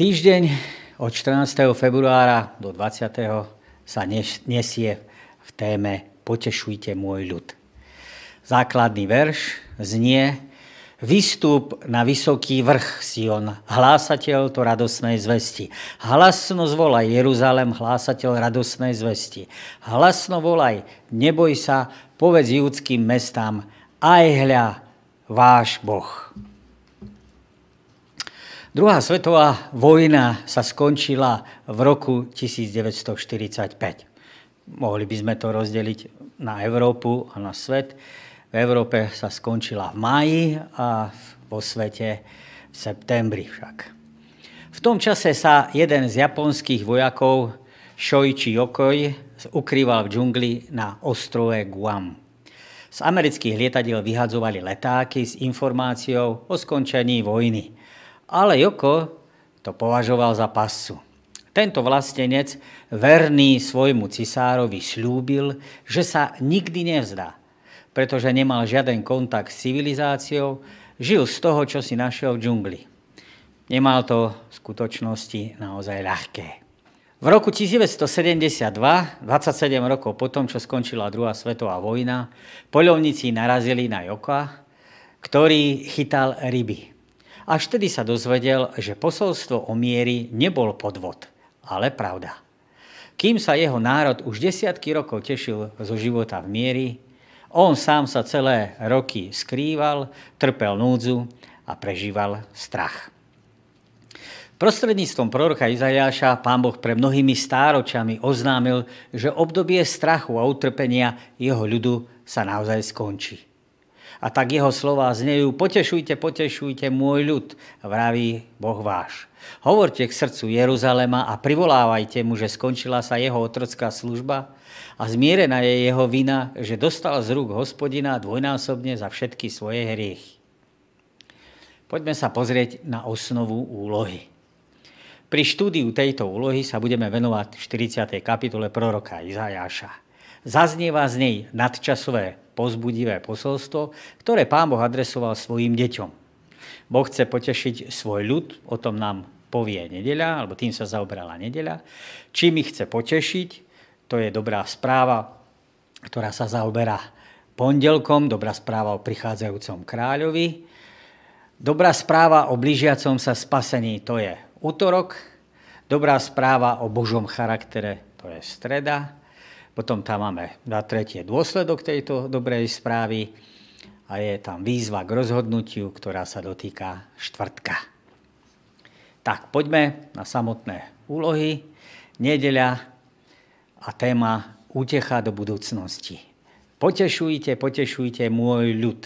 Týždeň od 14. februára do 20. sa nesie v téme Potešujte môj ľud. Základný verš znie Vystup na vysoký vrch Sion, hlásateľ to radosnej zvesti. Hlasno zvolaj Jeruzalem, hlásateľ radosnej zvesti. Hlasno volaj, neboj sa, povedz judským mestám, aj hľa, váš Boh. Druhá svetová vojna sa skončila v roku 1945. Mohli by sme to rozdeliť na Európu a na svet. V Európe sa skončila v máji a vo svete v septembri však. V tom čase sa jeden z japonských vojakov, Shoichi Yokoi, ukrýval v džungli na ostrove Guam. Z amerických lietadiel vyhadzovali letáky s informáciou o skončení vojny – ale Joko to považoval za pascu. Tento vlastenec, verný svojmu cisárovi, slúbil, že sa nikdy nevzdá, pretože nemal žiaden kontakt s civilizáciou, žil z toho, čo si našiel v džungli. Nemal to v skutočnosti naozaj ľahké. V roku 1972, 27 rokov potom, čo skončila druhá svetová vojna, poľovníci narazili na Joka, ktorý chytal ryby. Až vtedy sa dozvedel, že posolstvo o miery nebol podvod, ale pravda. Kým sa jeho národ už desiatky rokov tešil zo života v miery, on sám sa celé roky skrýval, trpel núdzu a prežíval strach. Prostredníctvom proroka Izajáša pán Boh pre mnohými stáročami oznámil, že obdobie strachu a utrpenia jeho ľudu sa naozaj skončí. A tak jeho slova znejú, potešujte, potešujte môj ľud, vraví Boh váš. Hovorte k srdcu Jeruzalema a privolávajte mu, že skončila sa jeho otrocká služba a zmierená je jeho vina, že dostal z rúk hospodina dvojnásobne za všetky svoje hriechy. Poďme sa pozrieť na osnovu úlohy. Pri štúdiu tejto úlohy sa budeme venovať 40. kapitole proroka Izajáša. Zaznieva z nej nadčasové pozbudivé posolstvo, ktoré pán Boh adresoval svojim deťom. Boh chce potešiť svoj ľud, o tom nám povie nedeľa, alebo tým sa zaoberala nedeľa. Čím ich chce potešiť, to je dobrá správa, ktorá sa zaoberá pondelkom, dobrá správa o prichádzajúcom kráľovi. Dobrá správa o blížiacom sa spasení, to je útorok. Dobrá správa o Božom charaktere, to je streda. Potom tam máme na tretie dôsledok tejto dobrej správy a je tam výzva k rozhodnutiu, ktorá sa dotýka štvrtka. Tak poďme na samotné úlohy. Nedeľa a téma útecha do budúcnosti. Potešujte, potešujte môj ľud,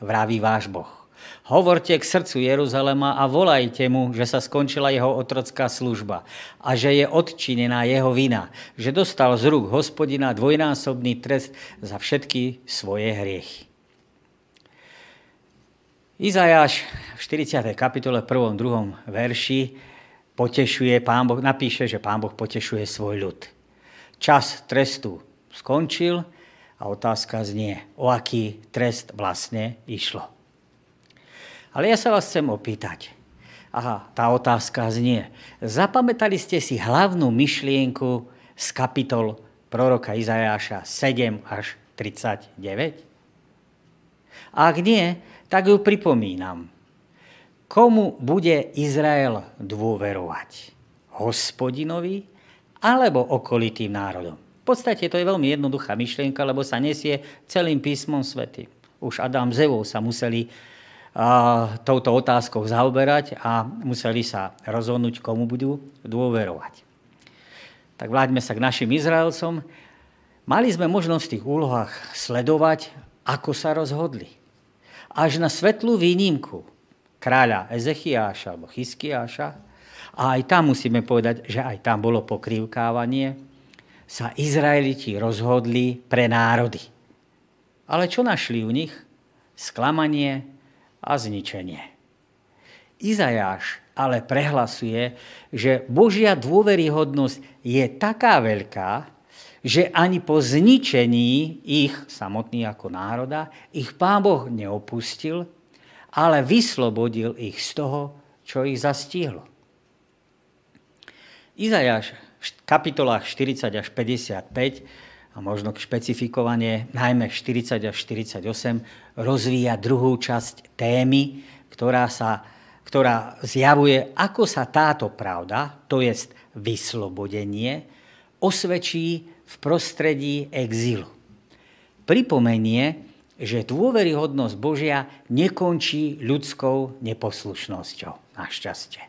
vraví váš Boh. Hovorte k srdcu Jeruzalema a volajte mu, že sa skončila jeho otrocká služba a že je odčinená jeho vina, že dostal z rúk hospodina dvojnásobný trest za všetky svoje hriechy. Izajáš v 40. kapitole 1. 2. verši potešuje, pán boh, napíše, že pán Boh potešuje svoj ľud. Čas trestu skončil a otázka znie, o aký trest vlastne išlo. Ale ja sa vás chcem opýtať. Aha, tá otázka znie. Zapamätali ste si hlavnú myšlienku z kapitol proroka Izajáša 7 až 39? Ak nie, tak ju pripomínam. Komu bude Izrael dôverovať? Hospodinovi alebo okolitým národom? V podstate to je veľmi jednoduchá myšlienka, lebo sa nesie celým písmom svety. Už Adam Zevou sa museli touto otázkou zaoberať a museli sa rozhodnúť, komu budú dôverovať. Tak vláďme sa k našim Izraelcom. Mali sme možnosť v tých úlohách sledovať, ako sa rozhodli. Až na svetlú výnimku kráľa Ezechiáša alebo Chyskiáša, a aj tam musíme povedať, že aj tam bolo pokrývkávanie, sa Izraeliti rozhodli pre národy. Ale čo našli u nich? Sklamanie, a zničenie. Izajáš ale prehlasuje, že Božia dôveryhodnosť je taká veľká, že ani po zničení ich, samotný ako národa, ich Pán Boh neopustil, ale vyslobodil ich z toho, čo ich zastihlo. Izajáš v kapitolách 40 až 55 a možno špecifikovanie najmä 40 až 48 rozvíja druhú časť témy, ktorá, sa, ktorá zjavuje, ako sa táto pravda, to je vyslobodenie, osvedčí v prostredí exilu. Pripomenie, že dôveryhodnosť Božia nekončí ľudskou neposlušnosťou. Našťastie.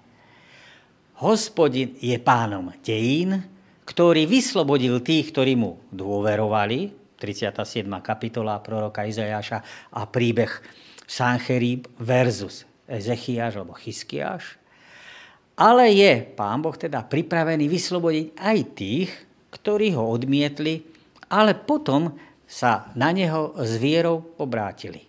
Hospodin je pánom dejín, ktorý vyslobodil tých, ktorí mu dôverovali, 37. kapitola proroka Izajaša a príbeh Sancherib versus Ezechiaš alebo Chyskiaš. Ale je pán Boh teda pripravený vyslobodiť aj tých, ktorí ho odmietli, ale potom sa na neho s vierou obrátili.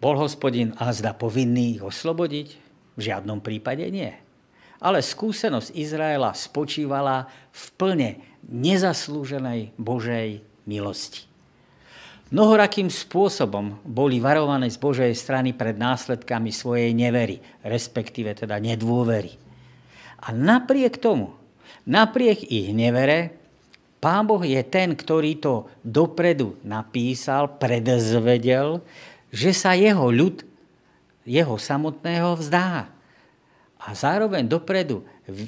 Bol hospodin azda povinný ich oslobodiť? V žiadnom prípade nie. Ale skúsenosť Izraela spočívala v plne nezaslúženej Božej milosti. Mnohorakým spôsobom boli varované z Božej strany pred následkami svojej nevery, respektíve teda nedôvery. A napriek tomu, napriek ich nevere, Pán Boh je ten, ktorý to dopredu napísal, predzvedel, že sa jeho ľud, jeho samotného vzdá a zároveň dopredu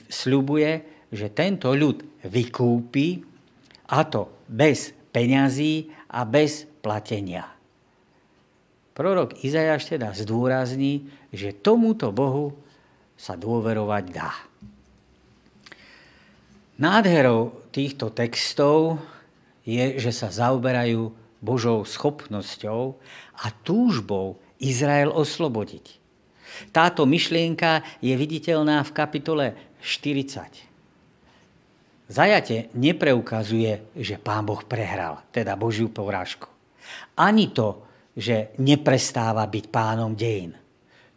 sľubuje, že tento ľud vykúpi, a to bez peňazí a bez platenia. Prorok Izajaš teda zdôrazní, že tomuto Bohu sa dôverovať dá. Nádherou týchto textov je, že sa zaoberajú Božou schopnosťou a túžbou Izrael oslobodiť. Táto myšlienka je viditeľná v kapitole 40. Zajate nepreukazuje, že pán Boh prehral, teda Božiu porážku. Ani to, že neprestáva byť pánom dejín,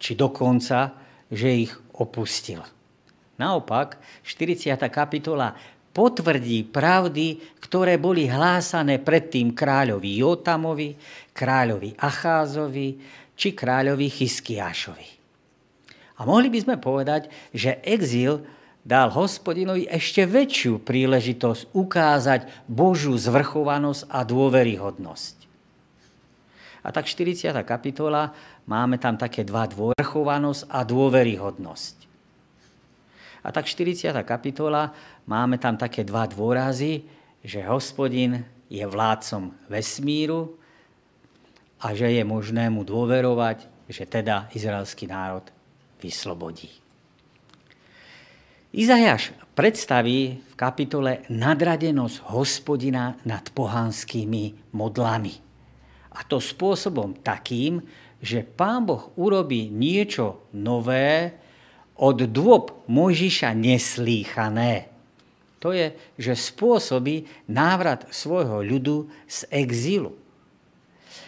či dokonca, že ich opustil. Naopak, 40. kapitola potvrdí pravdy, ktoré boli hlásané predtým kráľovi Jotamovi, kráľovi Acházovi či kráľovi Chyskiášovi. A mohli by sme povedať, že exil dal hospodinovi ešte väčšiu príležitosť ukázať Božú zvrchovanosť a dôveryhodnosť. A tak 40. kapitola, máme tam také dva dôverchovanosť a dôveryhodnosť. A tak 40. kapitola, máme tam také dva dôrazy, že hospodin je vládcom vesmíru a že je možné mu dôverovať, že teda izraelský národ vyslobodí. Izajaš predstaví v kapitole nadradenosť hospodina nad pohanskými modlami. A to spôsobom takým, že pán Boh urobí niečo nové, od dôb Mojžiša neslýchané. To je, že spôsobí návrat svojho ľudu z exílu.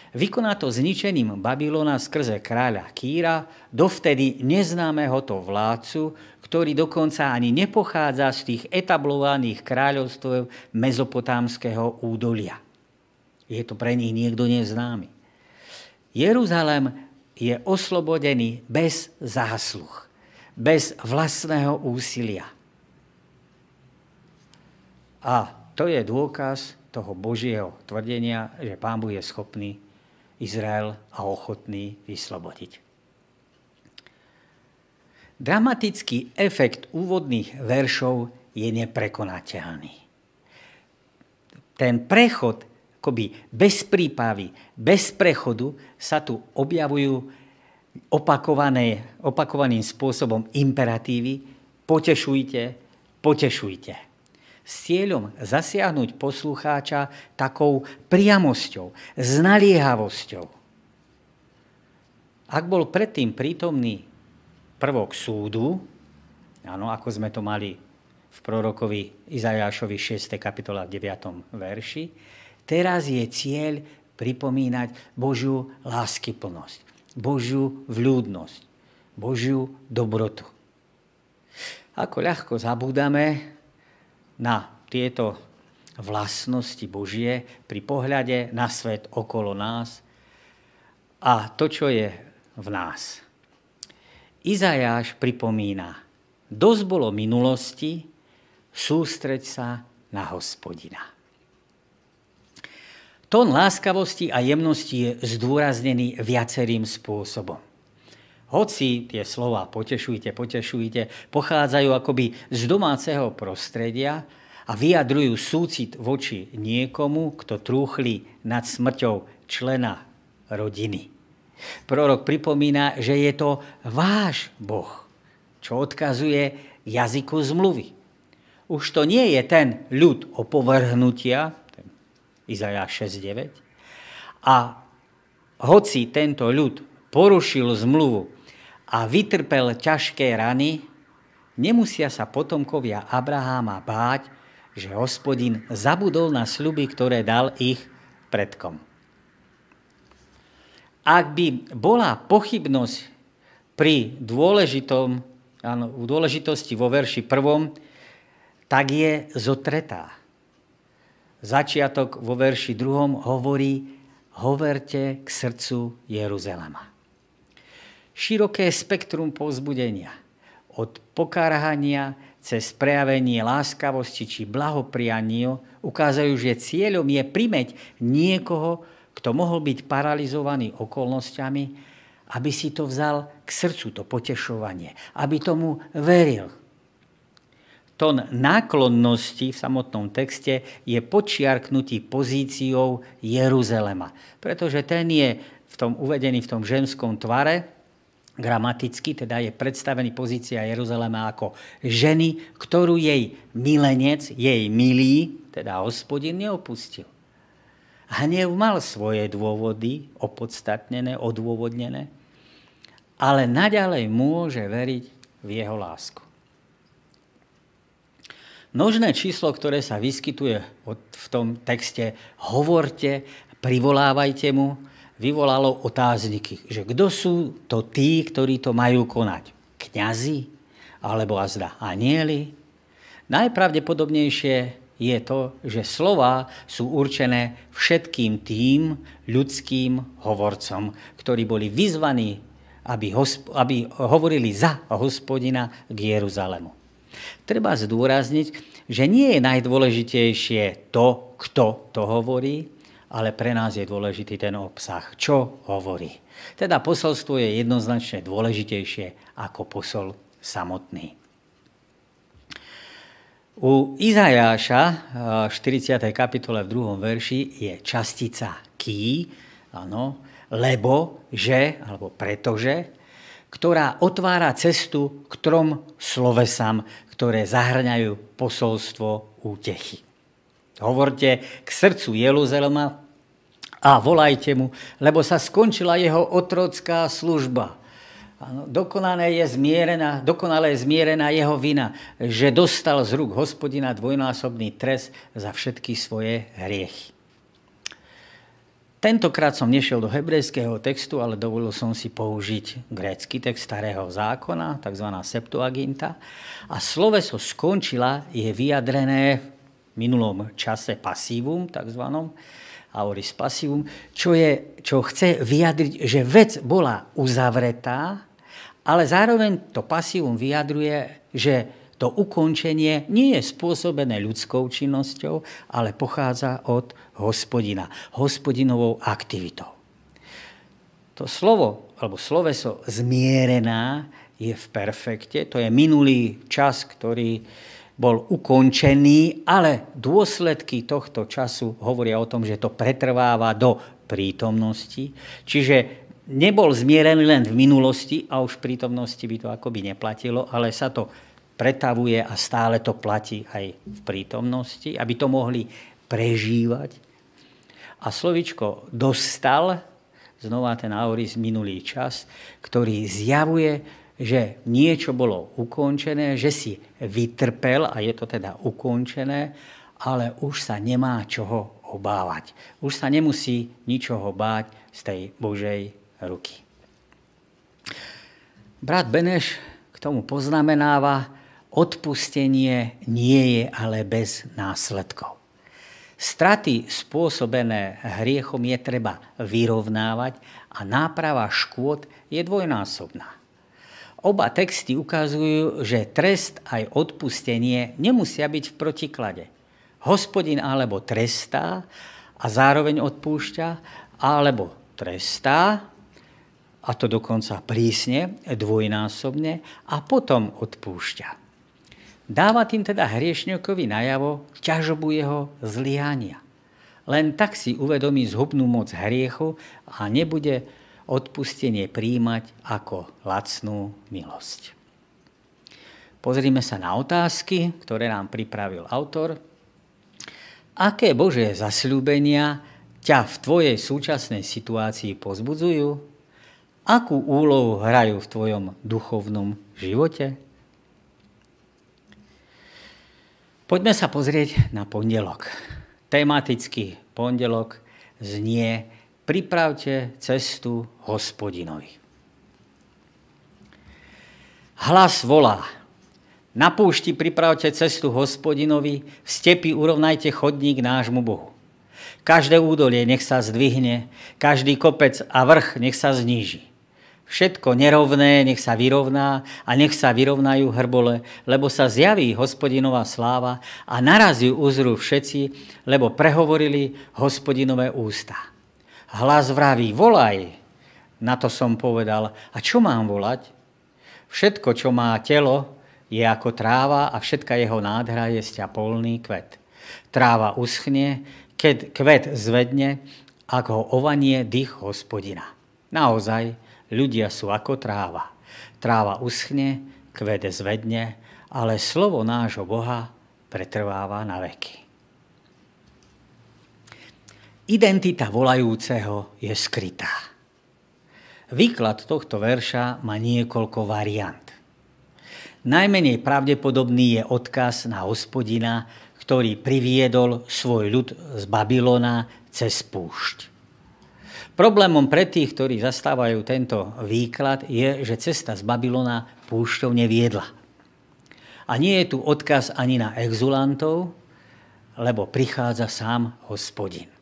Vykoná to zničením Babylona skrze kráľa Kýra, dovtedy neznámeho to vládcu, ktorý dokonca ani nepochádza z tých etablovaných kráľovstv mezopotámskeho údolia. Je to pre nich niekto neznámy. Jeruzalem je oslobodený bez zásluh, bez vlastného úsilia. A to je dôkaz toho Božieho tvrdenia, že Pán Boh je schopný Izrael a ochotný vyslobodiť. Dramatický efekt úvodných veršov je neprekonateľný. Ten prechod akoby bez prípavy, bez prechodu sa tu objavujú opakované, opakovaným spôsobom imperatívy potešujte, potešujte s cieľom zasiahnuť poslucháča takou priamosťou, znaliehavosťou. Ak bol predtým prítomný prvok súdu, áno, ako sme to mali v prorokovi Izajášovi 6. kapitola 9. verši, teraz je cieľ pripomínať Božiu láskyplnosť, Božiu vľúdnosť, Božiu dobrotu. Ako ľahko zabúdame na tieto vlastnosti Božie pri pohľade na svet okolo nás a to, čo je v nás. Izajáš pripomína dosť bolo minulosti, sústreď sa na hospodina. Tón láskavosti a jemnosti je zdôraznený viacerým spôsobom. Hoci tie slova potešujte, potešujte, pochádzajú akoby z domáceho prostredia a vyjadrujú súcit voči niekomu, kto trúchli nad smrťou člena rodiny. Prorok pripomína, že je to váš Boh, čo odkazuje jazyku zmluvy. Už to nie je ten ľud opovrhnutia, Izajáš 6.9, a hoci tento ľud porušil zmluvu a vytrpel ťažké rany, nemusia sa potomkovia Abraháma báť, že hospodin zabudol na sľuby, ktoré dal ich predkom. Ak by bola pochybnosť pri dôležitom, áno, v dôležitosti vo verši prvom, tak je zotretá. Začiatok vo verši druhom hovorí, hoverte k srdcu Jeruzalema široké spektrum povzbudenia. Od pokárhania cez prejavenie láskavosti či blahopriania ukázajú, že cieľom je primeť niekoho, kto mohol byť paralizovaný okolnostiami, aby si to vzal k srdcu, to potešovanie, aby tomu veril. Tón náklonnosti v samotnom texte je počiarknutý pozíciou Jeruzalema, pretože ten je v tom uvedený v tom ženskom tvare, gramaticky, teda je predstavený pozícia Jeruzalema ako ženy, ktorú jej milenec, jej milý, teda hospodin, neopustil. Hnev mal svoje dôvody, opodstatnené, odôvodnené, ale naďalej môže veriť v jeho lásku. Množné číslo, ktoré sa vyskytuje v tom texte, hovorte, privolávajte mu, vyvolalo otázniky, že kto sú to tí, ktorí to majú konať? Kňazi? Alebo azda anieli? Najpravdepodobnejšie je to, že slova sú určené všetkým tým ľudským hovorcom, ktorí boli vyzvaní, aby, hosp- aby hovorili za hospodina k Jeruzalemu. Treba zdôrazniť, že nie je najdôležitejšie to, kto to hovorí, ale pre nás je dôležitý ten obsah. Čo hovorí? Teda posolstvo je jednoznačne dôležitejšie ako posol samotný. U Izajáša 40. kapitole v 2. verši je častica ký, áno, lebo, že, alebo pretože, ktorá otvára cestu k trom slovesám, ktoré zahrňajú posolstvo útechy. Hovorte k srdcu Jeruzalema a volajte mu, lebo sa skončila jeho otrocká služba. Ano, dokonale je zmierená, dokonale je zmierená jeho vina, že dostal z rúk hospodina dvojnásobný trest za všetky svoje hriechy. Tentokrát som nešiel do hebrejského textu, ale dovolil som si použiť grécky text starého zákona, tzv. Septuaginta. A sloveso skončila je vyjadrené minulom čase pasívum, takzvanom, auris passivum, čo, je, čo chce vyjadriť, že vec bola uzavretá, ale zároveň to pasívum vyjadruje, že to ukončenie nie je spôsobené ľudskou činnosťou, ale pochádza od hospodina, hospodinovou aktivitou. To slovo, alebo sloveso zmierená je v perfekte, to je minulý čas, ktorý bol ukončený, ale dôsledky tohto času hovoria o tom, že to pretrváva do prítomnosti. Čiže nebol zmierený len v minulosti a už v prítomnosti by to akoby neplatilo, ale sa to pretavuje a stále to platí aj v prítomnosti, aby to mohli prežívať. A slovičko dostal, znova ten auris minulý čas, ktorý zjavuje, že niečo bolo ukončené, že si vytrpel a je to teda ukončené, ale už sa nemá čoho obávať. Už sa nemusí ničoho báť z tej Božej ruky. Brat Beneš k tomu poznamenáva, odpustenie nie je ale bez následkov. Straty spôsobené hriechom je treba vyrovnávať a náprava škôd je dvojnásobná. Oba texty ukazujú, že trest aj odpustenie nemusia byť v protiklade. Hospodin alebo trestá a zároveň odpúšťa, alebo trestá, a to dokonca prísne, dvojnásobne, a potom odpúšťa. Dáva tým teda hriešňokovi najavo ťažobu jeho zlyhania. Len tak si uvedomí zhubnú moc hriechu a nebude odpustenie príjmať ako lacnú milosť. Pozrime sa na otázky, ktoré nám pripravil autor. Aké Božie zasľúbenia ťa v tvojej súčasnej situácii pozbudzujú? Akú úlohu hrajú v tvojom duchovnom živote? Poďme sa pozrieť na pondelok. Tematický pondelok znie pripravte cestu hospodinovi. Hlas volá. Na púšti pripravte cestu hospodinovi, v stepi urovnajte chodník nášmu Bohu. Každé údolie nech sa zdvihne, každý kopec a vrch nech sa zníži. Všetko nerovné nech sa vyrovná a nech sa vyrovnajú hrbole, lebo sa zjaví hospodinová sláva a naraz ju uzrú všetci, lebo prehovorili hospodinové ústa. Hlas vraví, volaj. Na to som povedal, a čo mám volať? Všetko, čo má telo, je ako tráva a všetka jeho nádhra je polný kvet. Tráva uschne, keď kvet zvedne, ak ho ovanie dých hospodina. Naozaj, ľudia sú ako tráva. Tráva uschne, kvet zvedne, ale slovo nášho Boha pretrváva na veky. Identita volajúceho je skrytá. Výklad tohto verša má niekoľko variant. Najmenej pravdepodobný je odkaz na hospodina, ktorý priviedol svoj ľud z Babylona cez púšť. Problémom pre tých, ktorí zastávajú tento výklad, je, že cesta z Babylona púšťou neviedla. A nie je tu odkaz ani na exulantov, lebo prichádza sám hospodin.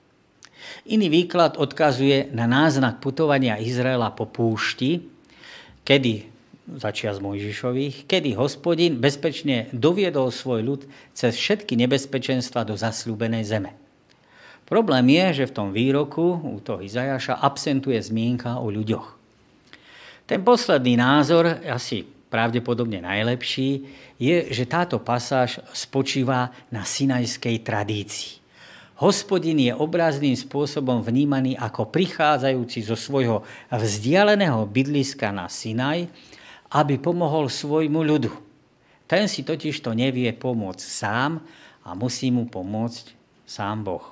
Iný výklad odkazuje na náznak putovania Izraela po púšti, kedy začia z Mojžišových, kedy hospodin bezpečne doviedol svoj ľud cez všetky nebezpečenstva do zasľúbenej zeme. Problém je, že v tom výroku u toho Izajaša absentuje zmienka o ľuďoch. Ten posledný názor, asi pravdepodobne najlepší, je, že táto pasáž spočíva na sinajskej tradícii. Hospodin je obrazným spôsobom vnímaný ako prichádzajúci zo svojho vzdialeného bydliska na Sinaj, aby pomohol svojmu ľudu. Ten si totiž to nevie pomôcť sám a musí mu pomôcť sám Boh.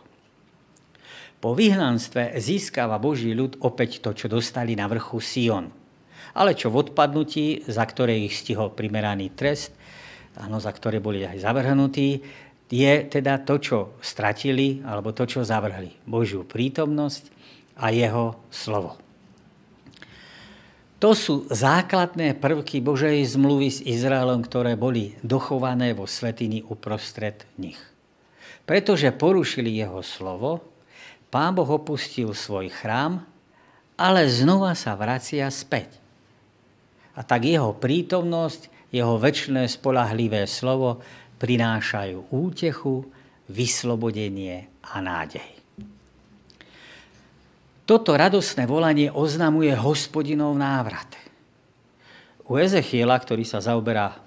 Po vyhnanstve získava Boží ľud opäť to, čo dostali na vrchu Sion. Ale čo v odpadnutí, za ktoré ich stihol primeraný trest, áno, za ktoré boli aj zavrhnutí, je teda to, čo stratili, alebo to, čo zavrhli. Božiu prítomnosť a jeho slovo. To sú základné prvky Božej zmluvy s Izraelom, ktoré boli dochované vo svetini uprostred nich. Pretože porušili jeho slovo, pán Boh opustil svoj chrám, ale znova sa vracia späť. A tak jeho prítomnosť, jeho väčšné spolahlivé slovo prinášajú útechu, vyslobodenie a nádej. Toto radosné volanie oznamuje hospodinov návrat. U Ezechiela, ktorý sa zaoberá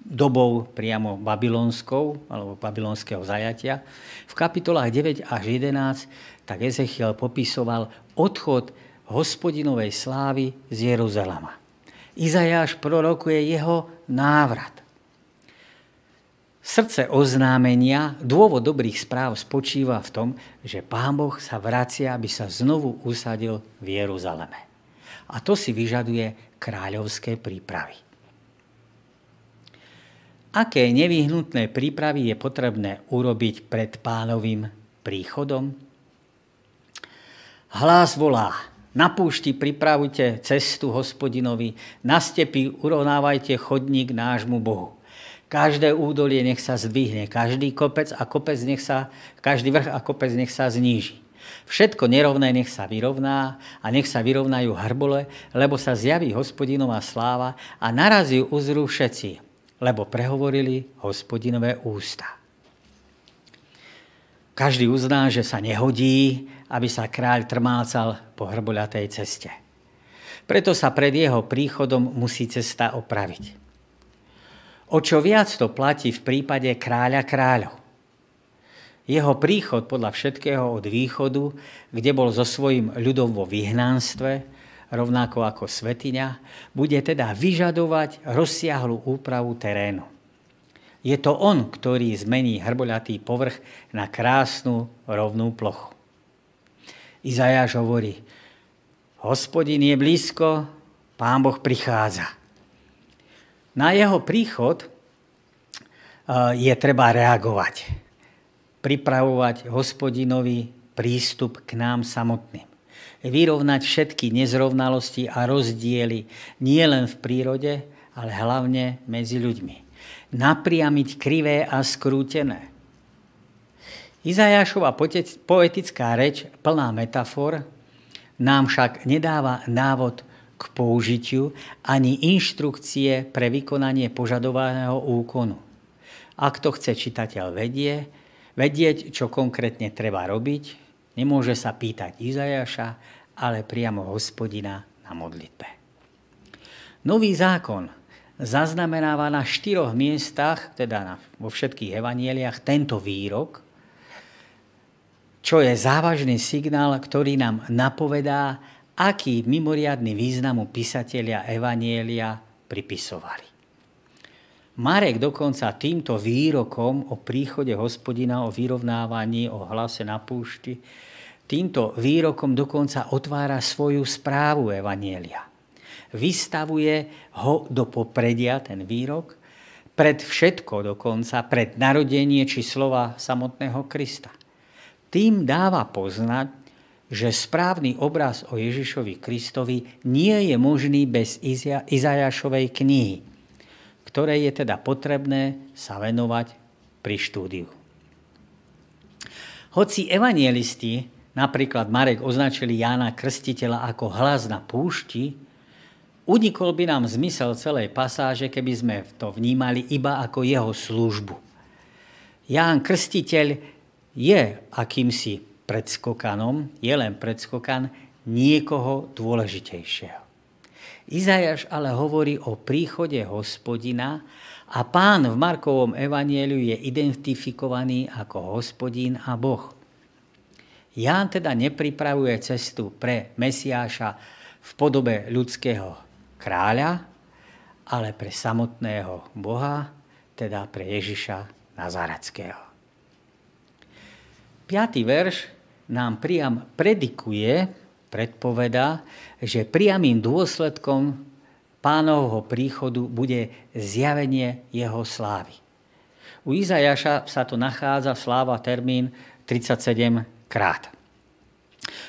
dobou priamo babylonskou, alebo babylonského zajatia, v kapitolách 9 až 11, tak Ezechiel popisoval odchod hospodinovej slávy z Jeruzalema. Izajáš prorokuje jeho návrat. Srdce oznámenia, dôvod dobrých správ spočíva v tom, že Pán Boh sa vracia, aby sa znovu usadil v Jeruzaleme. A to si vyžaduje kráľovské prípravy. Aké nevyhnutné prípravy je potrebné urobiť pred pánovým príchodom? Hlas volá, na púšti pripravujte cestu hospodinovi, na stepi urovnávajte chodník nášmu Bohu. Každé údolie nech sa zdvihne, každý kopec a kopec nech sa, každý vrch a kopec nech sa zníži. Všetko nerovné nech sa vyrovná a nech sa vyrovnajú hrbole, lebo sa zjaví hospodinová sláva a naraz ju uzrú všetci, lebo prehovorili hospodinové ústa. Každý uzná, že sa nehodí, aby sa kráľ trmácal po hrboľatej ceste. Preto sa pred jeho príchodom musí cesta opraviť. O čo viac to platí v prípade kráľa kráľov. Jeho príchod podľa všetkého od východu, kde bol so svojím ľudom vo vyhnánstve, rovnako ako svetiňa, bude teda vyžadovať rozsiahlu úpravu terénu. Je to on, ktorý zmení hrboľatý povrch na krásnu rovnú plochu. Izajáš hovorí, hospodin je blízko, pán Boh prichádza. Na jeho príchod eh, je treba reagovať pripravovať hospodinový prístup k nám samotným. Vyrovnať všetky nezrovnalosti a rozdiely nielen v prírode, ale hlavne medzi ľuďmi. Napriamiť krivé a skrútené. Izajášova poetická reč, plná metafor, nám však nedáva návod k použitiu ani inštrukcie pre vykonanie požadovaného úkonu. Ak to chce čitateľ vedie, vedieť, čo konkrétne treba robiť, nemôže sa pýtať Izajaša, ale priamo hospodina na modlitbe. Nový zákon zaznamenáva na štyroch miestach, teda vo všetkých evanieliach, tento výrok, čo je závažný signál, ktorý nám napovedá, aký mimoriadný významu písatelia evanielia pripisovali. Marek dokonca týmto výrokom o príchode hospodina, o vyrovnávaní, o hlase na púšti, týmto výrokom dokonca otvára svoju správu Evanielia. Vystavuje ho do popredia, ten výrok, pred všetko dokonca, pred narodenie či slova samotného Krista. Tým dáva poznať, že správny obraz o Ježišovi Kristovi nie je možný bez Izajašovej knihy, ktoré je teda potrebné sa venovať pri štúdiu. Hoci evangelisti, napríklad Marek, označili Jána Krstiteľa ako hlas na púšti, unikol by nám zmysel celej pasáže, keby sme to vnímali iba ako jeho službu. Ján Krstiteľ je akýmsi predskokanom, je len predskokan niekoho dôležitejšieho. Izajaš ale hovorí o príchode hospodina a pán v Markovom evanieliu je identifikovaný ako hospodín a Boh. Ján teda nepripravuje cestu pre Mesiáša v podobe ľudského kráľa, ale pre samotného Boha, teda pre Ježiša Nazarackého. 5. verš nám priam predikuje, predpoveda, že priamým dôsledkom pánovho príchodu bude zjavenie jeho slávy. U Izajaša sa to nachádza sláva termín 37 krát.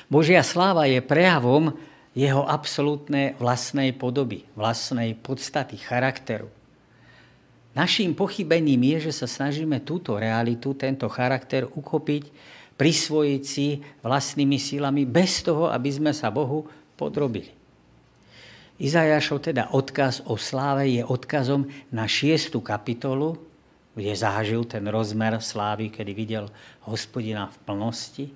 Božia sláva je prejavom jeho absolútnej vlastnej podoby, vlastnej podstaty, charakteru. Naším pochybením je, že sa snažíme túto realitu, tento charakter ukopiť prisvojiť si vlastnými silami bez toho, aby sme sa Bohu podrobili. Izajašov teda odkaz o sláve je odkazom na šiestu kapitolu, kde zažil ten rozmer slávy, kedy videl hospodina v plnosti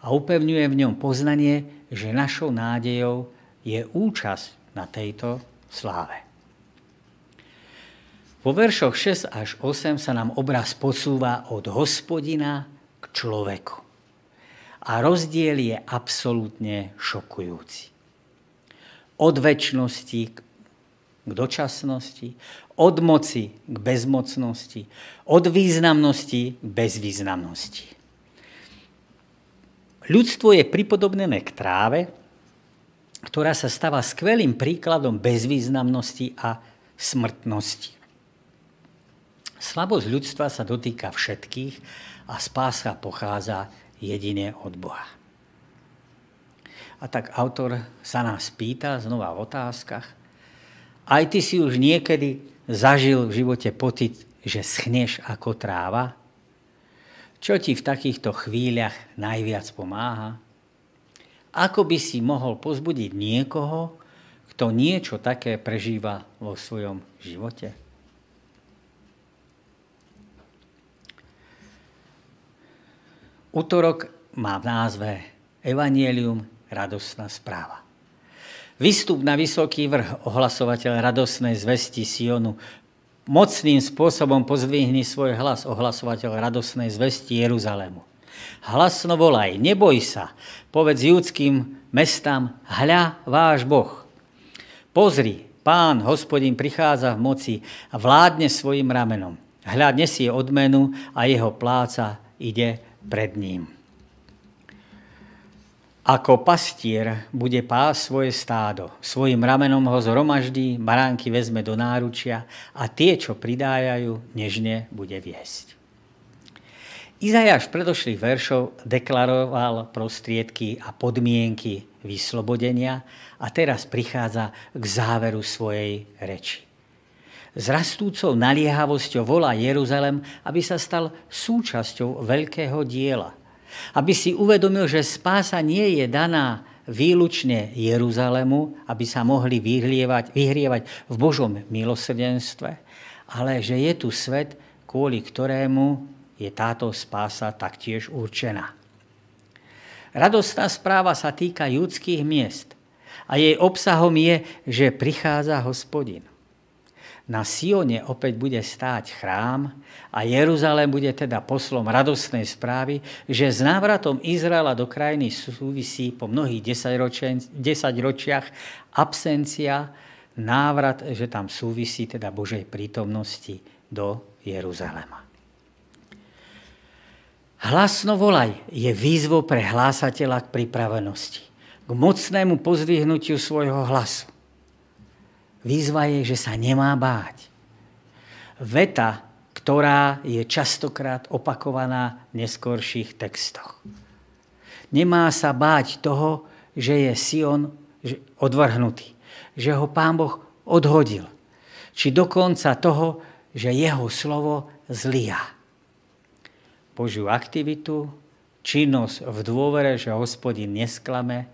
a upevňuje v ňom poznanie, že našou nádejou je účasť na tejto sláve. Vo veršoch 6 až 8 sa nám obraz posúva od hospodina človeku. A rozdiel je absolútne šokujúci. Od väčšnosti k dočasnosti, od moci k bezmocnosti, od významnosti k bezvýznamnosti. Ľudstvo je pripodobnené k tráve, ktorá sa stáva skvelým príkladom bezvýznamnosti a smrtnosti. Slabosť ľudstva sa dotýka všetkých a spása pochádza jedine od Boha. A tak autor sa nás pýta znova v otázkach. Aj ty si už niekedy zažil v živote pocit, že schneš ako tráva? Čo ti v takýchto chvíľach najviac pomáha? Ako by si mohol pozbudiť niekoho, kto niečo také prežíva vo svojom živote? Útorok má v názve Evangelium radostná správa. Vystup na vysoký vrch, ohlasovateľ radosnej zvesti Sionu, mocným spôsobom pozvihni svoj hlas, ohlasovateľ radosnej zvesti Jeruzalému. Hlasno volaj, neboj sa, povedz judským mestám, hľa váš Boh. Pozri, pán, hospodin prichádza v moci a vládne svojim ramenom. Hľa nesie odmenu a jeho pláca ide pred ním. Ako pastier bude pás svoje stádo, svojim ramenom ho zhromaždí, baránky vezme do náručia a tie, čo pridájajú, nežne bude viesť. Izajáš predošlých veršov deklaroval prostriedky a podmienky vyslobodenia a teraz prichádza k záveru svojej reči. S rastúcou naliehavosťou volá Jeruzalem, aby sa stal súčasťou veľkého diela – aby si uvedomil, že spása nie je daná výlučne Jeruzalému, aby sa mohli vyhrievať, vyhrievať v Božom milosrdenstve, ale že je tu svet, kvôli ktorému je táto spása taktiež určená. Radostná správa sa týka judských miest a jej obsahom je, že prichádza hospodin. Na Sione opäť bude stáť chrám a Jeruzalém bude teda poslom radostnej správy, že s návratom Izraela do krajiny súvisí po mnohých desaťročiach absencia, návrat, že tam súvisí teda Božej prítomnosti do Jeruzalema. Hlasno volaj je výzvo pre hlásateľa k pripravenosti, k mocnému pozvihnutiu svojho hlasu. Výzva je, že sa nemá báť. Veta, ktorá je častokrát opakovaná v neskorších textoch. Nemá sa báť toho, že je Sion odvrhnutý, že ho pán Boh odhodil. Či dokonca toho, že jeho slovo zlia. Božiu aktivitu, činnosť v dôvere, že hospodin nesklame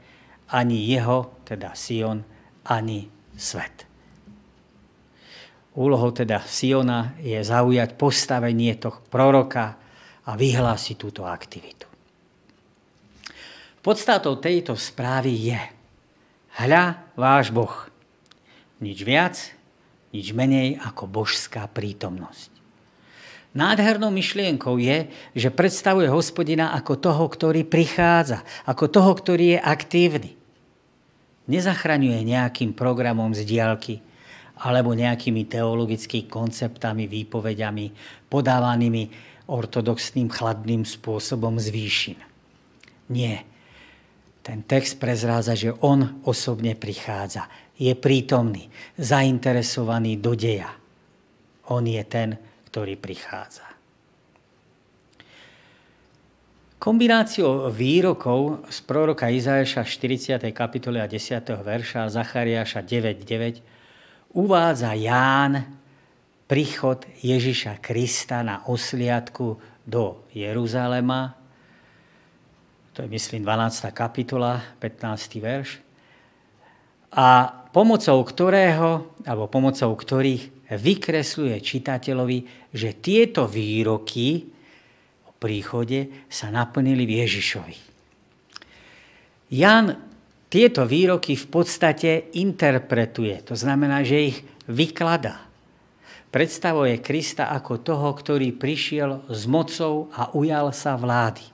ani jeho, teda Sion, ani svet. Úlohou teda Siona je zaujať postavenie toho proroka a vyhlásiť túto aktivitu. Podstatou tejto správy je hľa váš Boh. Nič viac, nič menej ako božská prítomnosť. Nádhernou myšlienkou je, že predstavuje hospodina ako toho, ktorý prichádza, ako toho, ktorý je aktívny. Nezachraňuje nejakým programom z diálky, alebo nejakými teologickými konceptami, výpovediami podávanými ortodoxným chladným spôsobom z výšin. Nie. Ten text prezráza, že on osobne prichádza. Je prítomný, zainteresovaný do deja. On je ten, ktorý prichádza. Kombináciou výrokov z proroka Izajaša 40. kapitoly a 10. verša Zachariáša 9.9 uvádza Ján príchod Ježiša Krista na osliadku do Jeruzalema. To je, myslím, 12. kapitola, 15. verš. A pomocou ktorého, alebo pomocou ktorých vykresľuje čitateľovi, že tieto výroky o príchode sa naplnili v Ježišovi. Jan tieto výroky v podstate interpretuje, to znamená, že ich vykladá. Predstavuje Krista ako toho, ktorý prišiel s mocou a ujal sa vlády.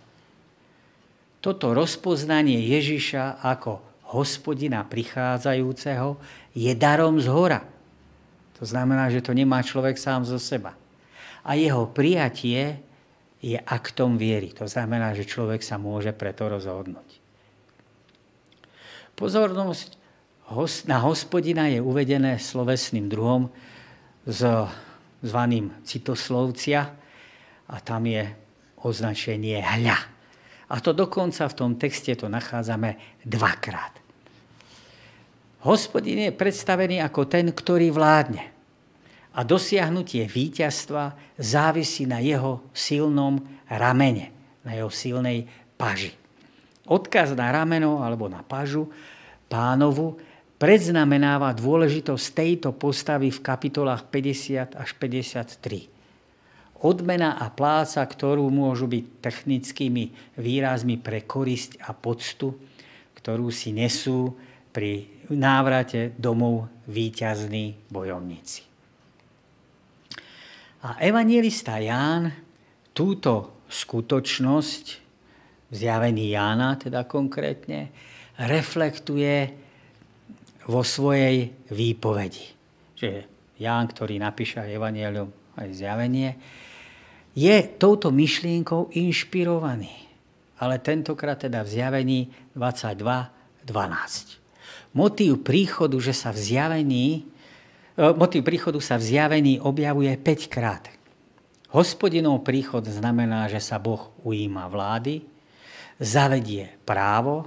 Toto rozpoznanie Ježiša ako hospodina prichádzajúceho je darom z hora. To znamená, že to nemá človek sám zo seba. A jeho prijatie je aktom viery. To znamená, že človek sa môže preto rozhodnúť. Pozornosť na hospodina je uvedené slovesným druhom zvaným citoslovcia a tam je označenie hľa. A to dokonca v tom texte to nachádzame dvakrát. Hospodin je predstavený ako ten, ktorý vládne. a dosiahnutie víťazstva závisí na jeho silnom ramene, na jeho silnej paži. Odkaz na rameno alebo na pažu pánovu predznamenáva dôležitosť tejto postavy v kapitolách 50 až 53. Odmena a pláca, ktorú môžu byť technickými výrazmi pre korisť a poctu, ktorú si nesú pri návrate domov víťazní bojovníci. A evangelista Ján túto skutočnosť, zjavený Jána teda konkrétne, reflektuje vo svojej výpovedi. Že Ján, ktorý napíše Evangelium aj zjavenie, je touto myšlienkou inšpirovaný. Ale tentokrát teda v zjavení 22.12. Motív príchodu, že sa v zjavení E, motiv príchodu sa v zjavení objavuje 5 krát. Hospodinov príchod znamená, že sa Boh ujíma vlády, zavedie právo,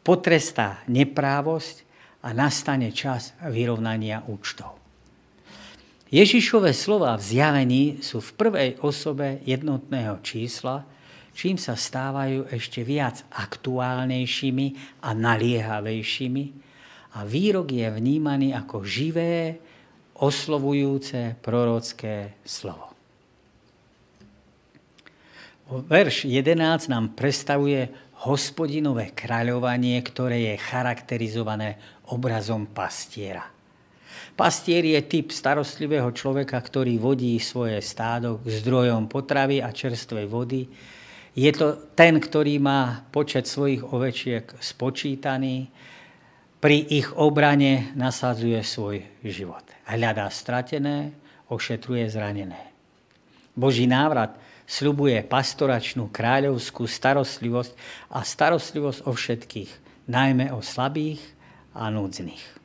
potrestá neprávosť a nastane čas vyrovnania účtov. Ježišové slova v zjavení sú v prvej osobe jednotného čísla, čím sa stávajú ešte viac aktuálnejšími a naliehavejšími a výrok je vnímaný ako živé, oslovujúce prorocké slovo. Verš 11 nám predstavuje hospodinové kráľovanie, ktoré je charakterizované obrazom pastiera. Pastier je typ starostlivého človeka, ktorý vodí svoje stádo k zdrojom potravy a čerstvej vody. Je to ten, ktorý má počet svojich ovečiek spočítaný, pri ich obrane nasadzuje svoj život. Hľadá stratené, ošetruje zranené. Boží návrat sľubuje pastoračnú kráľovskú starostlivosť a starostlivosť o všetkých, najmä o slabých a núdznych.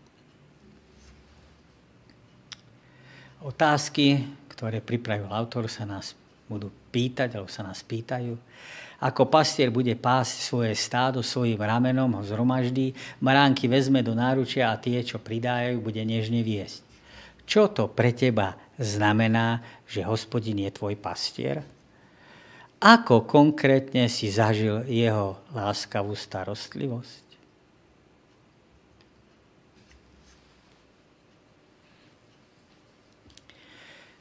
Otázky, ktoré pripravil autor, sa nás budú pýtať, alebo sa nás pýtajú. Ako pastier bude pásť svoje stádo svojim ramenom, ho zhromaždí, maránky vezme do náručia a tie, čo pridájajú, bude nežne viesť. Čo to pre teba znamená, že hospodin je tvoj pastier? Ako konkrétne si zažil jeho láskavú starostlivosť?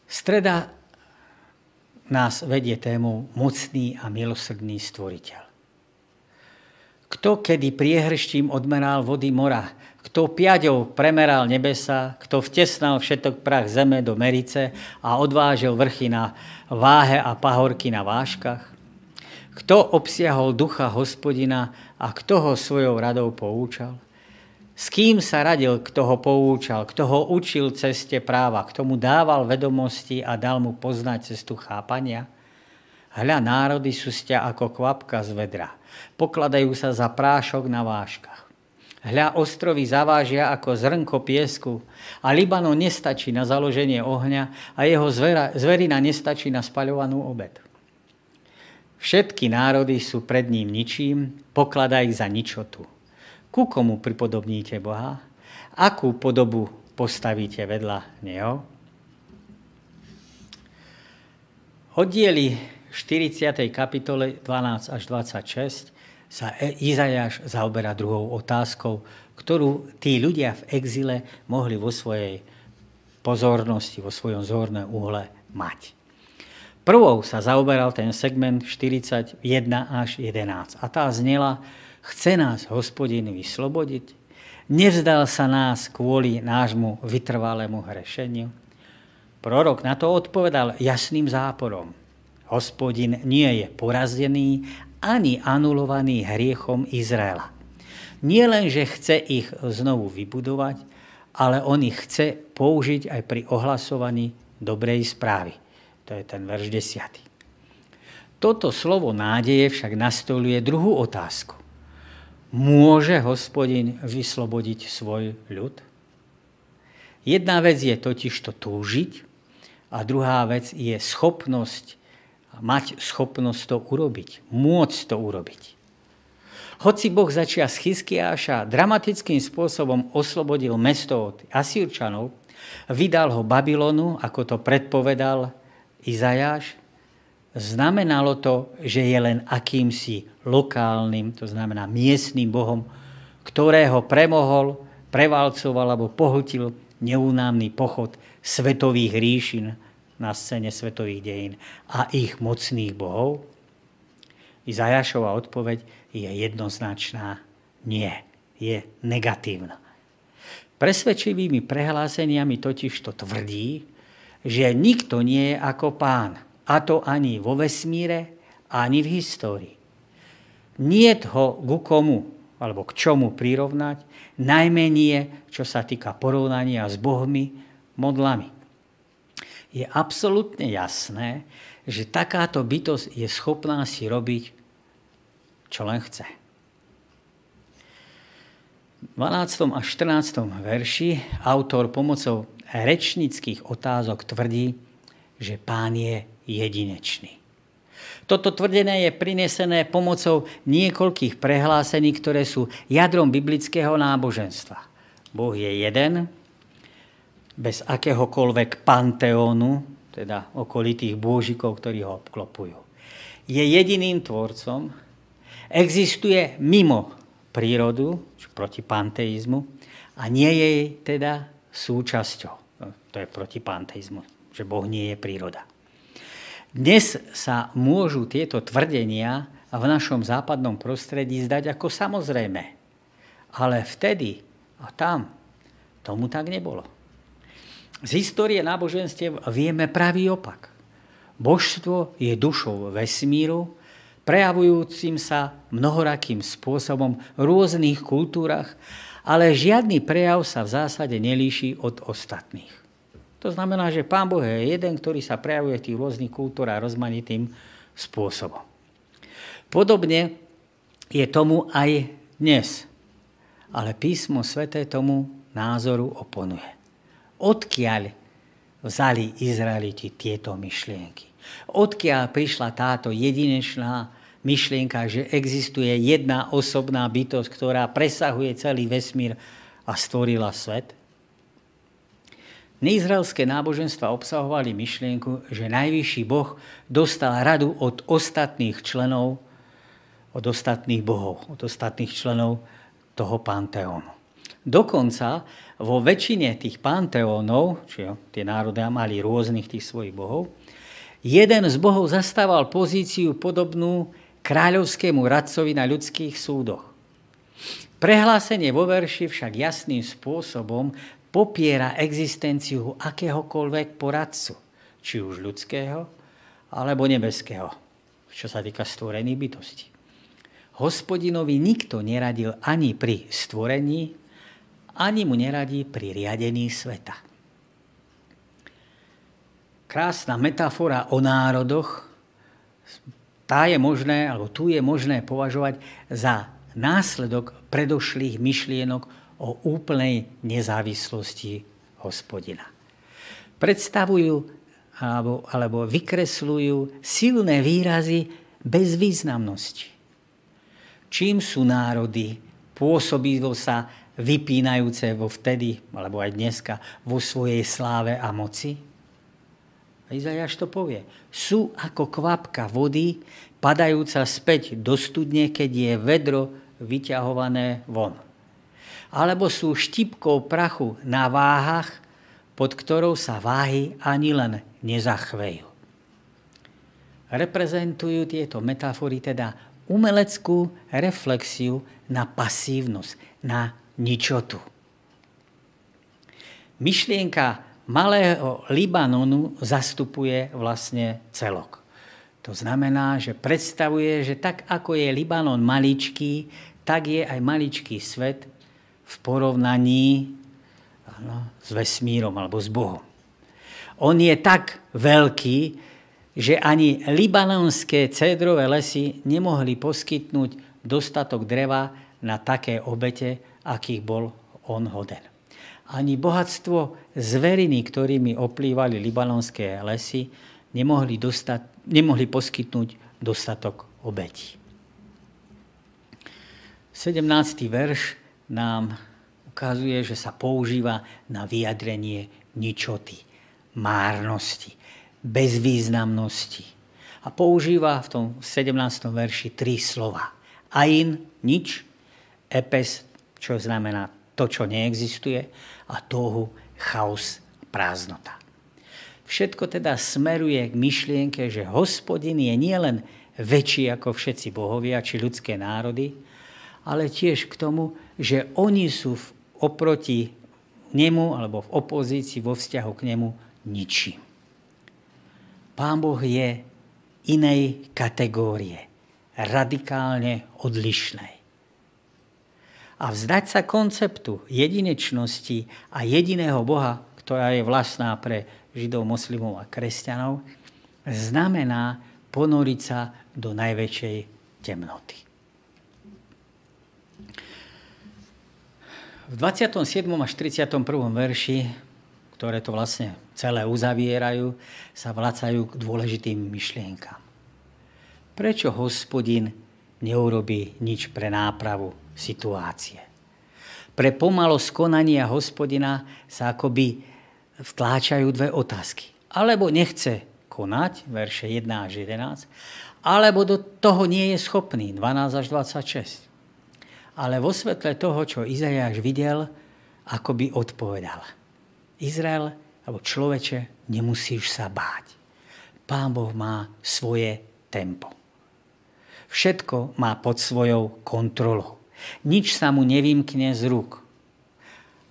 Streda nás vedie tému mocný a milosrdný stvoriteľ. Kto kedy priehrštím odmeral vody mora, kto piaďou premeral nebesa, kto vtesnal všetok prach zeme do merice a odvážil vrchy na váhe a pahorky na váškach, kto obsiahol ducha hospodina a kto ho svojou radou poučal, s kým sa radil, kto ho poučal, kto ho učil ceste práva, kto mu dával vedomosti a dal mu poznať cestu chápania? Hľa, národy sú sťa ako kvapka z vedra. Pokladajú sa za prášok na váškach. Hľa, ostrovy zavážia ako zrnko piesku a Libanon nestačí na založenie ohňa a jeho zvera, zverina nestačí na spaľovanú obed. Všetky národy sú pred ním ničím, pokladá za ničotu. Ku komu pripodobníte Boha? Akú podobu postavíte vedľa Neho? Oddiely 40. kapitole 12 až 26 sa e- Izajáš zaoberá druhou otázkou, ktorú tí ľudia v exile mohli vo svojej pozornosti, vo svojom zornom úhle mať. Prvou sa zaoberal ten segment 41 až 11 a tá znela Chce nás hospodin vyslobodiť? Nevzdal sa nás kvôli nášmu vytrvalému hrešeniu? Prorok na to odpovedal jasným záporom. Hospodin nie je porazený ani anulovaný hriechom Izraela. Nie len, že chce ich znovu vybudovať, ale on ich chce použiť aj pri ohlasovaní dobrej správy. To je ten verš 10. Toto slovo nádeje však nastoluje druhú otázku. Môže hospodin vyslobodiť svoj ľud? Jedna vec je totiž to túžiť a druhá vec je schopnosť, mať schopnosť to urobiť, môcť to urobiť. Hoci Boh začia z Chyskiáša dramatickým spôsobom oslobodil mesto od Asírčanov, Vydal ho Babylonu, ako to predpovedal Izajáš. Znamenalo to, že je len akýmsi lokálnym, to znamená miestným bohom, ktorého premohol, prevalcoval alebo pohltil neúnámny pochod svetových ríšin na scéne svetových dejín a ich mocných bohov? Izajašova odpoveď je jednoznačná nie, je negatívna. Presvedčivými prehláseniami totiž to tvrdí, že nikto nie je ako pán, a to ani vo vesmíre, ani v histórii. Nie ho ku komu alebo k čomu prirovnať, najmenej čo sa týka porovnania s bohmi, modlami. Je absolútne jasné, že takáto bytosť je schopná si robiť, čo len chce. V 12. a 14. verši autor pomocou rečnických otázok tvrdí, že pán je jedinečný. Toto tvrdené je prinesené pomocou niekoľkých prehlásení, ktoré sú jadrom biblického náboženstva. Boh je jeden, bez akéhokoľvek panteónu, teda okolitých bôžikov, ktorí ho obklopujú. Je jediným tvorcom, existuje mimo prírodu, proti panteizmu, a nie je teda súčasťou. To je proti panteizmu, že Boh nie je príroda. Dnes sa môžu tieto tvrdenia v našom západnom prostredí zdať ako samozrejme. Ale vtedy a tam tomu tak nebolo. Z histórie náboženstiev vieme pravý opak. Božstvo je dušou vesmíru, prejavujúcim sa mnohorakým spôsobom v rôznych kultúrach, ale žiadny prejav sa v zásade nelíši od ostatných. To znamená, že Pán Boh je jeden, ktorý sa prejavuje v tých rôznych kultúrach rozmanitým spôsobom. Podobne je tomu aj dnes. Ale písmo sveté tomu názoru oponuje. Odkiaľ vzali Izraeliti tieto myšlienky? Odkiaľ prišla táto jedinečná myšlienka, že existuje jedna osobná bytosť, ktorá presahuje celý vesmír a stvorila svet? Neizraelské náboženstva obsahovali myšlienku, že najvyšší Boh dostal radu od ostatných členov, od ostatných bohov, od ostatných členov toho panteónu. Dokonca vo väčšine tých panteónov, čiže tie národy mali rôznych tých svojich bohov, jeden z bohov zastával pozíciu podobnú kráľovskému radcovi na ľudských súdoch. Prehlásenie vo verši však jasným spôsobom popiera existenciu akéhokoľvek poradcu, či už ľudského, alebo nebeského, čo sa týka stvorených bytosti. Hospodinovi nikto neradil ani pri stvorení, ani mu neradí pri riadení sveta. Krásna metafora o národoch, tá je možné, alebo tu je možné považovať za následok predošlých myšlienok o úplnej nezávislosti hospodina. Predstavujú alebo, alebo vykresľujú silné výrazy bez významnosti. Čím sú národy pôsobivo sa vypínajúce vo vtedy, alebo aj dneska, vo svojej sláve a moci? A Izajáš to povie. Sú ako kvapka vody, padajúca späť do studne, keď je vedro vyťahované von alebo sú štipkou prachu na váhach, pod ktorou sa váhy ani len nezachvejú. Reprezentujú tieto metafory teda umeleckú reflexiu na pasívnosť, na ničotu. Myšlienka malého Libanonu zastupuje vlastne celok. To znamená, že predstavuje, že tak ako je Libanon maličký, tak je aj maličký svet v porovnaní ano, s vesmírom alebo s Bohom. On je tak veľký, že ani libanonské cédrové lesy nemohli poskytnúť dostatok dreva na také obete, akých bol on hoden. Ani bohatstvo zveriny, ktorými oplývali libanonské lesy, nemohli, dostať, nemohli poskytnúť dostatok obetí. 17. verš nám ukazuje, že sa používa na vyjadrenie ničoty, márnosti, bezvýznamnosti. A používa v tom 17. verši tri slova. Ain, nič, epes, čo znamená to, čo neexistuje, a tohu, chaos, prázdnota. Všetko teda smeruje k myšlienke, že hospodin je nielen väčší ako všetci bohovia či ľudské národy, ale tiež k tomu, že oni sú v, oproti nemu alebo v opozícii vo vzťahu k nemu ničím. Pán Boh je inej kategórie, radikálne odlišnej. A vzdať sa konceptu jedinečnosti a jediného Boha, ktorá je vlastná pre židov, moslimov a kresťanov, znamená ponoriť sa do najväčšej temnoty. V 27. až 31. verši, ktoré to vlastne celé uzavierajú, sa vracajú k dôležitým myšlienkam. Prečo hospodin neurobí nič pre nápravu situácie? Pre pomalosť konania hospodina sa akoby vtláčajú dve otázky. Alebo nechce konať, verše 1 až 11, alebo do toho nie je schopný, 12 až 26 ale vo svetle toho, čo Izajáš videl, ako by odpovedal. Izrael, alebo človeče, nemusíš sa báť. Pán Boh má svoje tempo. Všetko má pod svojou kontrolou. Nič sa mu nevymkne z rúk.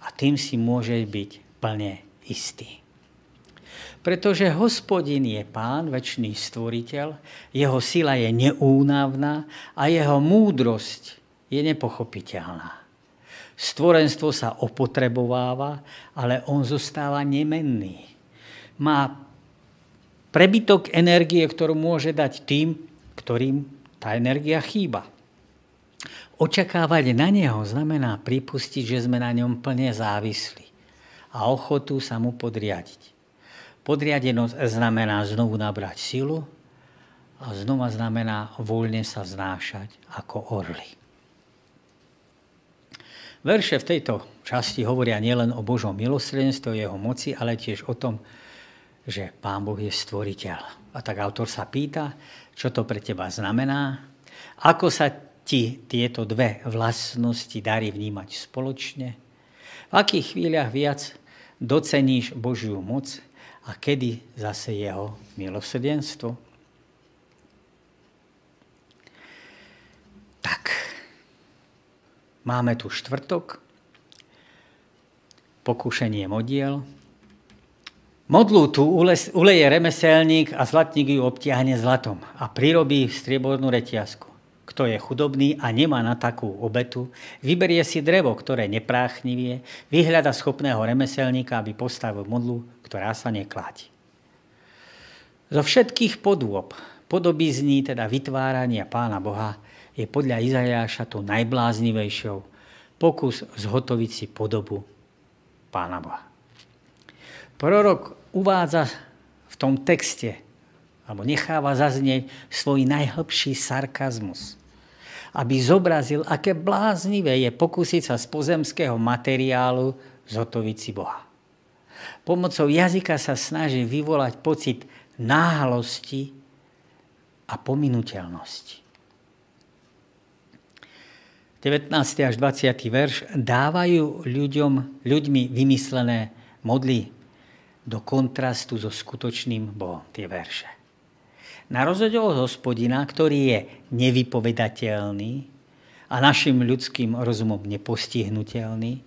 A tým si môže byť plne istý. Pretože hospodin je pán, väčší stvoriteľ, jeho sila je neúnavná a jeho múdrosť je nepochopiteľná. Stvorenstvo sa opotrebováva, ale on zostáva nemenný. Má prebytok energie, ktorú môže dať tým, ktorým tá energia chýba. Očakávať na neho znamená pripustiť, že sme na ňom plne závislí a ochotu sa mu podriadiť. Podriadenosť znamená znovu nabrať silu a znova znamená voľne sa znášať ako orly. Verše v tejto časti hovoria nielen o Božom milosrdenstve, jeho moci, ale tiež o tom, že Pán Boh je stvoriteľ. A tak autor sa pýta, čo to pre teba znamená, ako sa ti tieto dve vlastnosti darí vnímať spoločne, v akých chvíľach viac doceníš Božiu moc a kedy zase jeho milosrdenstvo. Tak, Máme tu štvrtok, pokúšenie modiel. Modlu tu uleje remeselník a zlatník ju obtiahne zlatom a prirobí striebornú reťazku. Kto je chudobný a nemá na takú obetu, vyberie si drevo, ktoré nepráchnivie, vyhľada schopného remeselníka, aby postavil modlu, ktorá sa nekláti. Zo všetkých podôb, podobizní, teda vytvárania Pána Boha, je podľa Izajáša to najbláznivejšou pokus zhotoviť si podobu Pána Boha. Prorok uvádza v tom texte, alebo necháva zaznieť svoj najhlbší sarkazmus, aby zobrazil, aké bláznivé je pokúsiť sa z pozemského materiálu zhotoviť si Boha. Pomocou jazyka sa snaží vyvolať pocit náhlosti a pominuteľnosti. 19. až 20. verš dávajú ľuďom, ľuďmi vymyslené modly do kontrastu so skutočným Bohom, tie verše. Na rozdiel od hospodina, ktorý je nevypovedateľný a našim ľudským rozumom nepostihnutelný,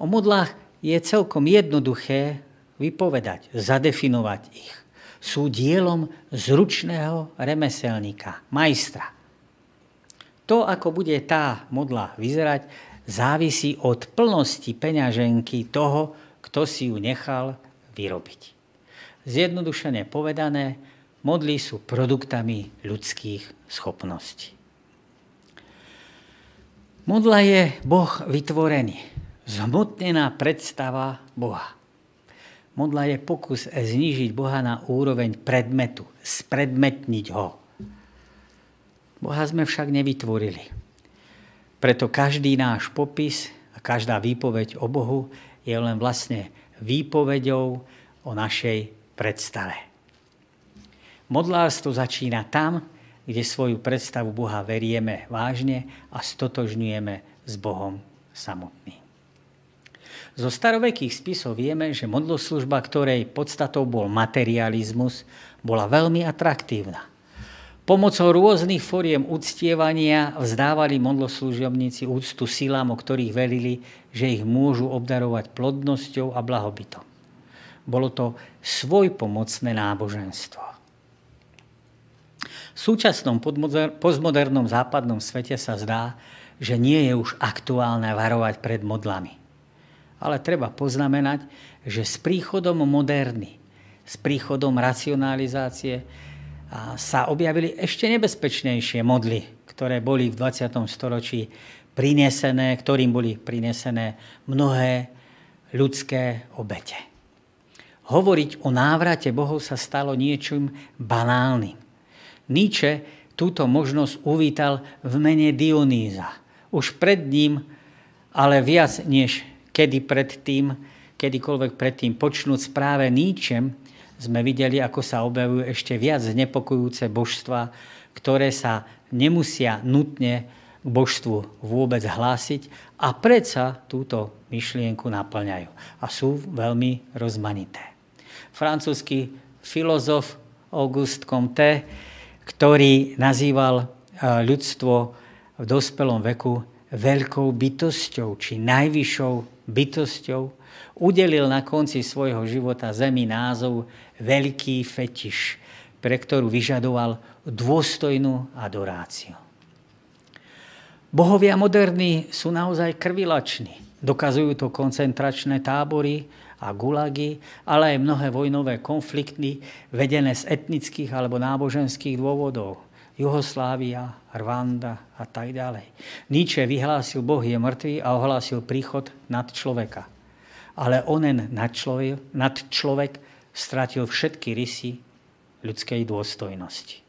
o modlách je celkom jednoduché vypovedať, zadefinovať ich. Sú dielom zručného remeselníka, majstra – to, ako bude tá modla vyzerať, závisí od plnosti peňaženky toho, kto si ju nechal vyrobiť. Zjednodušene povedané, modly sú produktami ľudských schopností. Modla je Boh vytvorený, zhmotnená predstava Boha. Modla je pokus znížiť Boha na úroveň predmetu, spredmetniť ho. Boha sme však nevytvorili. Preto každý náš popis a každá výpoveď o Bohu je len vlastne výpovedou o našej predstave. Modlárstvo začína tam, kde svoju predstavu Boha verieme vážne a stotožňujeme s Bohom samotným. Zo starovekých spisov vieme, že modloslužba, ktorej podstatou bol materializmus, bola veľmi atraktívna. Pomocou rôznych foriem uctievania vzdávali modloslužobníci úctu silám, o ktorých velili, že ich môžu obdarovať plodnosťou a blahobytom. Bolo to svojpomocné náboženstvo. V súčasnom postmodernom západnom svete sa zdá, že nie je už aktuálne varovať pred modlami. Ale treba poznamenať, že s príchodom moderny, s príchodom racionalizácie sa objavili ešte nebezpečnejšie modly, ktoré boli v 20. storočí prinesené, ktorým boli prinesené mnohé ľudské obete. Hovoriť o návrate Bohov sa stalo niečím banálnym. Nietzsche túto možnosť uvítal v mene Dionýza. Už pred ním, ale viac než kedy predtým, kedykoľvek predtým, počnúť práve Nietzschem, sme videli, ako sa objavujú ešte viac znepokojúce božstva, ktoré sa nemusia nutne k božstvu vôbec hlásiť a predsa túto myšlienku naplňajú. A sú veľmi rozmanité. Francúzsky filozof Auguste Comte ktorý nazýval e, ľudstvo v dospelom veku veľkou bytosťou, či najvyššou bytosťou, udelil na konci svojho života Zemi názov Veľký fetiš, pre ktorú vyžadoval dôstojnú adoráciu. Bohovia moderní sú naozaj krvilační. Dokazujú to koncentračné tábory, a gulagy, ale aj mnohé vojnové konflikty vedené z etnických alebo náboženských dôvodov. Juhoslávia, Rwanda a tak ďalej. Nietzsche vyhlásil, Boh je mŕtvý a ohlásil príchod nad človeka. Ale onen nad človek, nad človek stratil všetky rysy ľudskej dôstojnosti.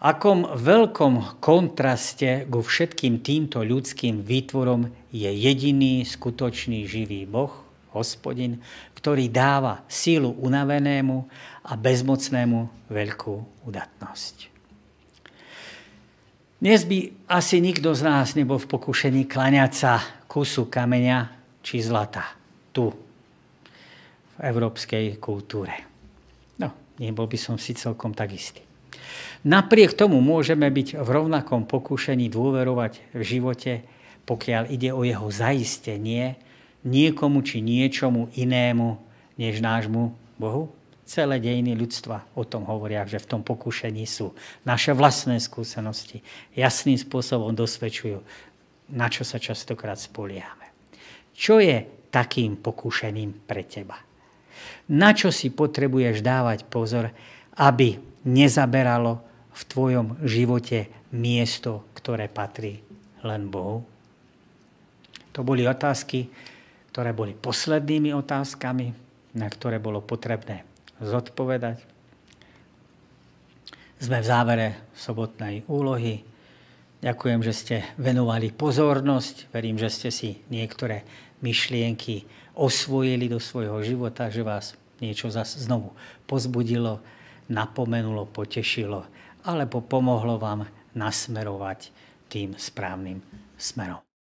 Akom veľkom kontraste ku všetkým týmto ľudským výtvorom je jediný skutočný živý Boh, hospodin, ktorý dáva sílu unavenému a bezmocnému veľkú udatnosť. Dnes by asi nikto z nás nebol v pokušení klaňať sa kusu kameňa či zlata tu, v európskej kultúre. No, nebol by som si celkom tak istý. Napriek tomu môžeme byť v rovnakom pokušení dôverovať v živote, pokiaľ ide o jeho zaistenie niekomu či niečomu inému než nášmu Bohu. Celé dejiny ľudstva o tom hovoria, že v tom pokušení sú. Naše vlastné skúsenosti jasným spôsobom dosvedčujú, na čo sa častokrát spoliehame. Čo je takým pokušením pre teba? Na čo si potrebuješ dávať pozor, aby nezaberalo v tvojom živote miesto, ktoré patrí len Bohu? To boli otázky, ktoré boli poslednými otázkami, na ktoré bolo potrebné zodpovedať. Sme v závere sobotnej úlohy. Ďakujem, že ste venovali pozornosť. Verím, že ste si niektoré myšlienky osvojili do svojho života, že vás niečo zase znovu pozbudilo, napomenulo, potešilo alebo pomohlo vám nasmerovať tým správnym smerom.